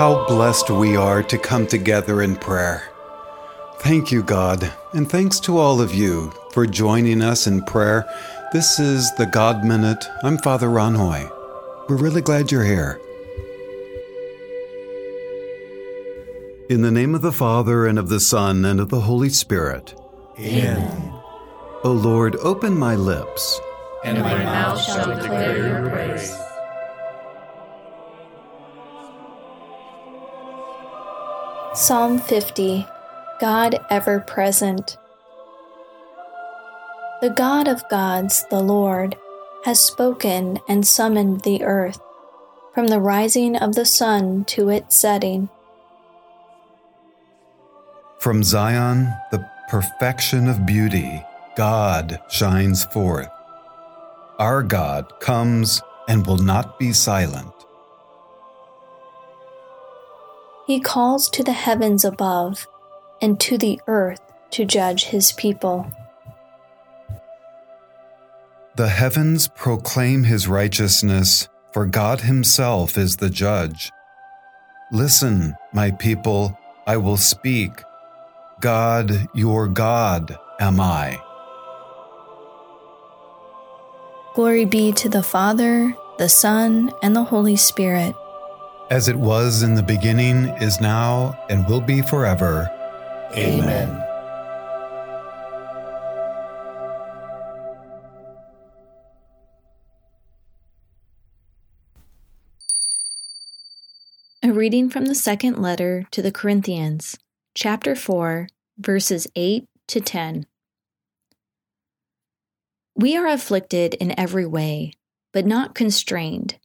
How blessed we are to come together in prayer. Thank you, God, and thanks to all of you for joining us in prayer. This is the God Minute. I'm Father Ron Hoy. We're really glad you're here. In the name of the Father, and of the Son, and of the Holy Spirit. Amen. O Lord, open my lips, And my mouth shall declare your praise. Psalm 50 God ever present. The God of gods, the Lord, has spoken and summoned the earth from the rising of the sun to its setting. From Zion, the perfection of beauty, God shines forth. Our God comes and will not be silent. He calls to the heavens above and to the earth to judge his people. The heavens proclaim his righteousness, for God himself is the judge. Listen, my people, I will speak. God, your God, am I. Glory be to the Father, the Son, and the Holy Spirit. As it was in the beginning, is now, and will be forever. Amen. A reading from the second letter to the Corinthians, chapter 4, verses 8 to 10. We are afflicted in every way, but not constrained,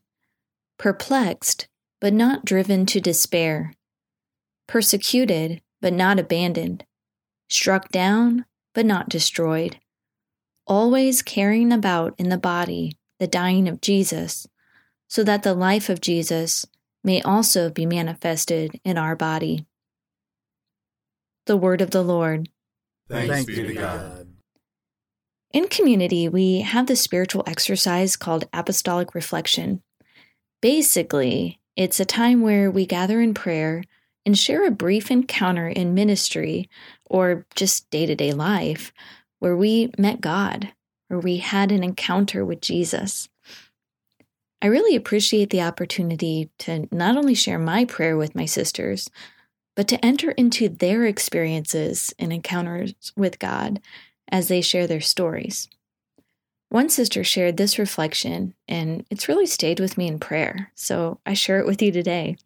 perplexed, but not driven to despair, persecuted, but not abandoned, struck down, but not destroyed, always carrying about in the body the dying of Jesus, so that the life of Jesus may also be manifested in our body. The Word of the Lord. Thanks, be to God. In community, we have the spiritual exercise called apostolic reflection. Basically, it's a time where we gather in prayer and share a brief encounter in ministry or just day to day life where we met God, where we had an encounter with Jesus. I really appreciate the opportunity to not only share my prayer with my sisters, but to enter into their experiences and encounters with God as they share their stories. One sister shared this reflection, and it's really stayed with me in prayer, so I share it with you today.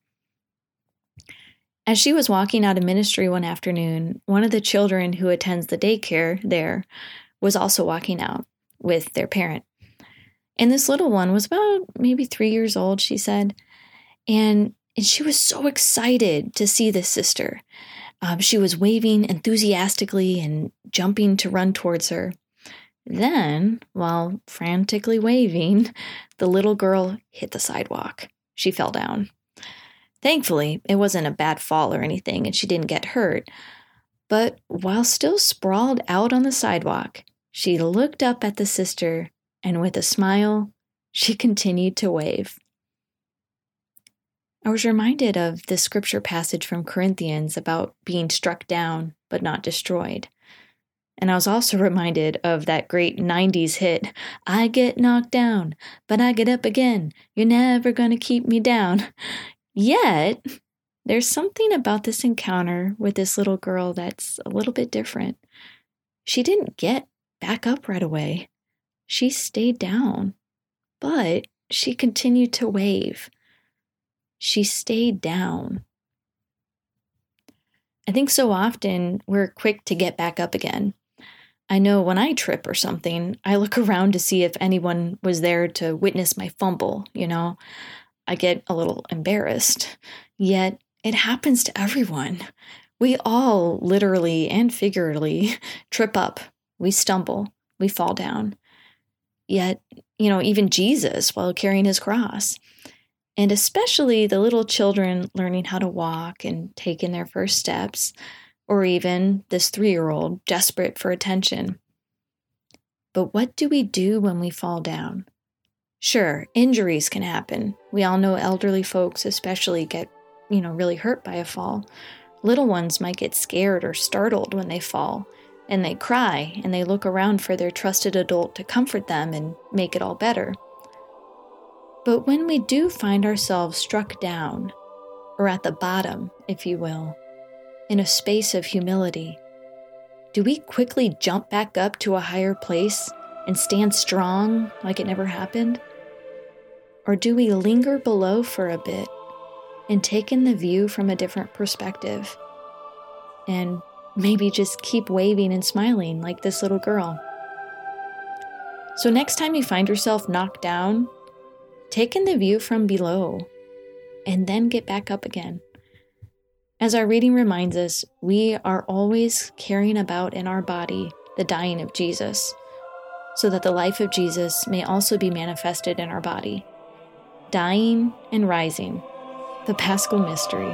As she was walking out of ministry one afternoon, one of the children who attends the daycare there was also walking out with their parent. And this little one was about maybe three years old, she said. And, and she was so excited to see this sister. Um, she was waving enthusiastically and jumping to run towards her. Then, while frantically waving, the little girl hit the sidewalk. She fell down. Thankfully, it wasn't a bad fall or anything, and she didn't get hurt. But while still sprawled out on the sidewalk, she looked up at the sister and with a smile, she continued to wave. I was reminded of the scripture passage from Corinthians about being struck down but not destroyed. And I was also reminded of that great 90s hit, I get knocked down, but I get up again. You're never going to keep me down. Yet, there's something about this encounter with this little girl that's a little bit different. She didn't get back up right away. She stayed down, but she continued to wave. She stayed down. I think so often we're quick to get back up again. I know when I trip or something, I look around to see if anyone was there to witness my fumble, you know. I get a little embarrassed. Yet it happens to everyone. We all literally and figuratively trip up, we stumble, we fall down. Yet, you know, even Jesus while carrying his cross, and especially the little children learning how to walk and taking their first steps, or even this three year old desperate for attention. But what do we do when we fall down? Sure, injuries can happen. We all know elderly folks, especially, get you know, really hurt by a fall. Little ones might get scared or startled when they fall, and they cry and they look around for their trusted adult to comfort them and make it all better. But when we do find ourselves struck down, or at the bottom, if you will, in a space of humility, do we quickly jump back up to a higher place and stand strong like it never happened? Or do we linger below for a bit and take in the view from a different perspective and maybe just keep waving and smiling like this little girl? So, next time you find yourself knocked down, take in the view from below and then get back up again. As our reading reminds us, we are always carrying about in our body the dying of Jesus, so that the life of Jesus may also be manifested in our body. Dying and rising, the paschal mystery.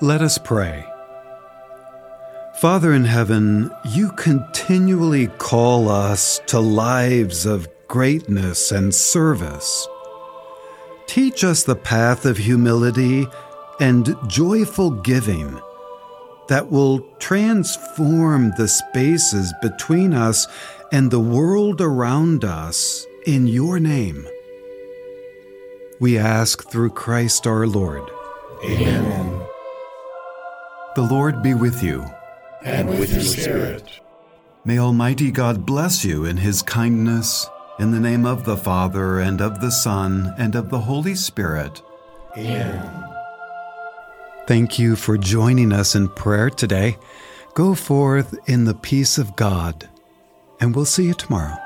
Let us pray. Father in heaven, you continually call us to lives of greatness and service. Teach us the path of humility and joyful giving that will transform the spaces between us and the world around us in your name. We ask through Christ our Lord. Amen. The Lord be with you. And with your spirit. May Almighty God bless you in his kindness, in the name of the Father, and of the Son, and of the Holy Spirit. Amen. Thank you for joining us in prayer today. Go forth in the peace of God, and we'll see you tomorrow.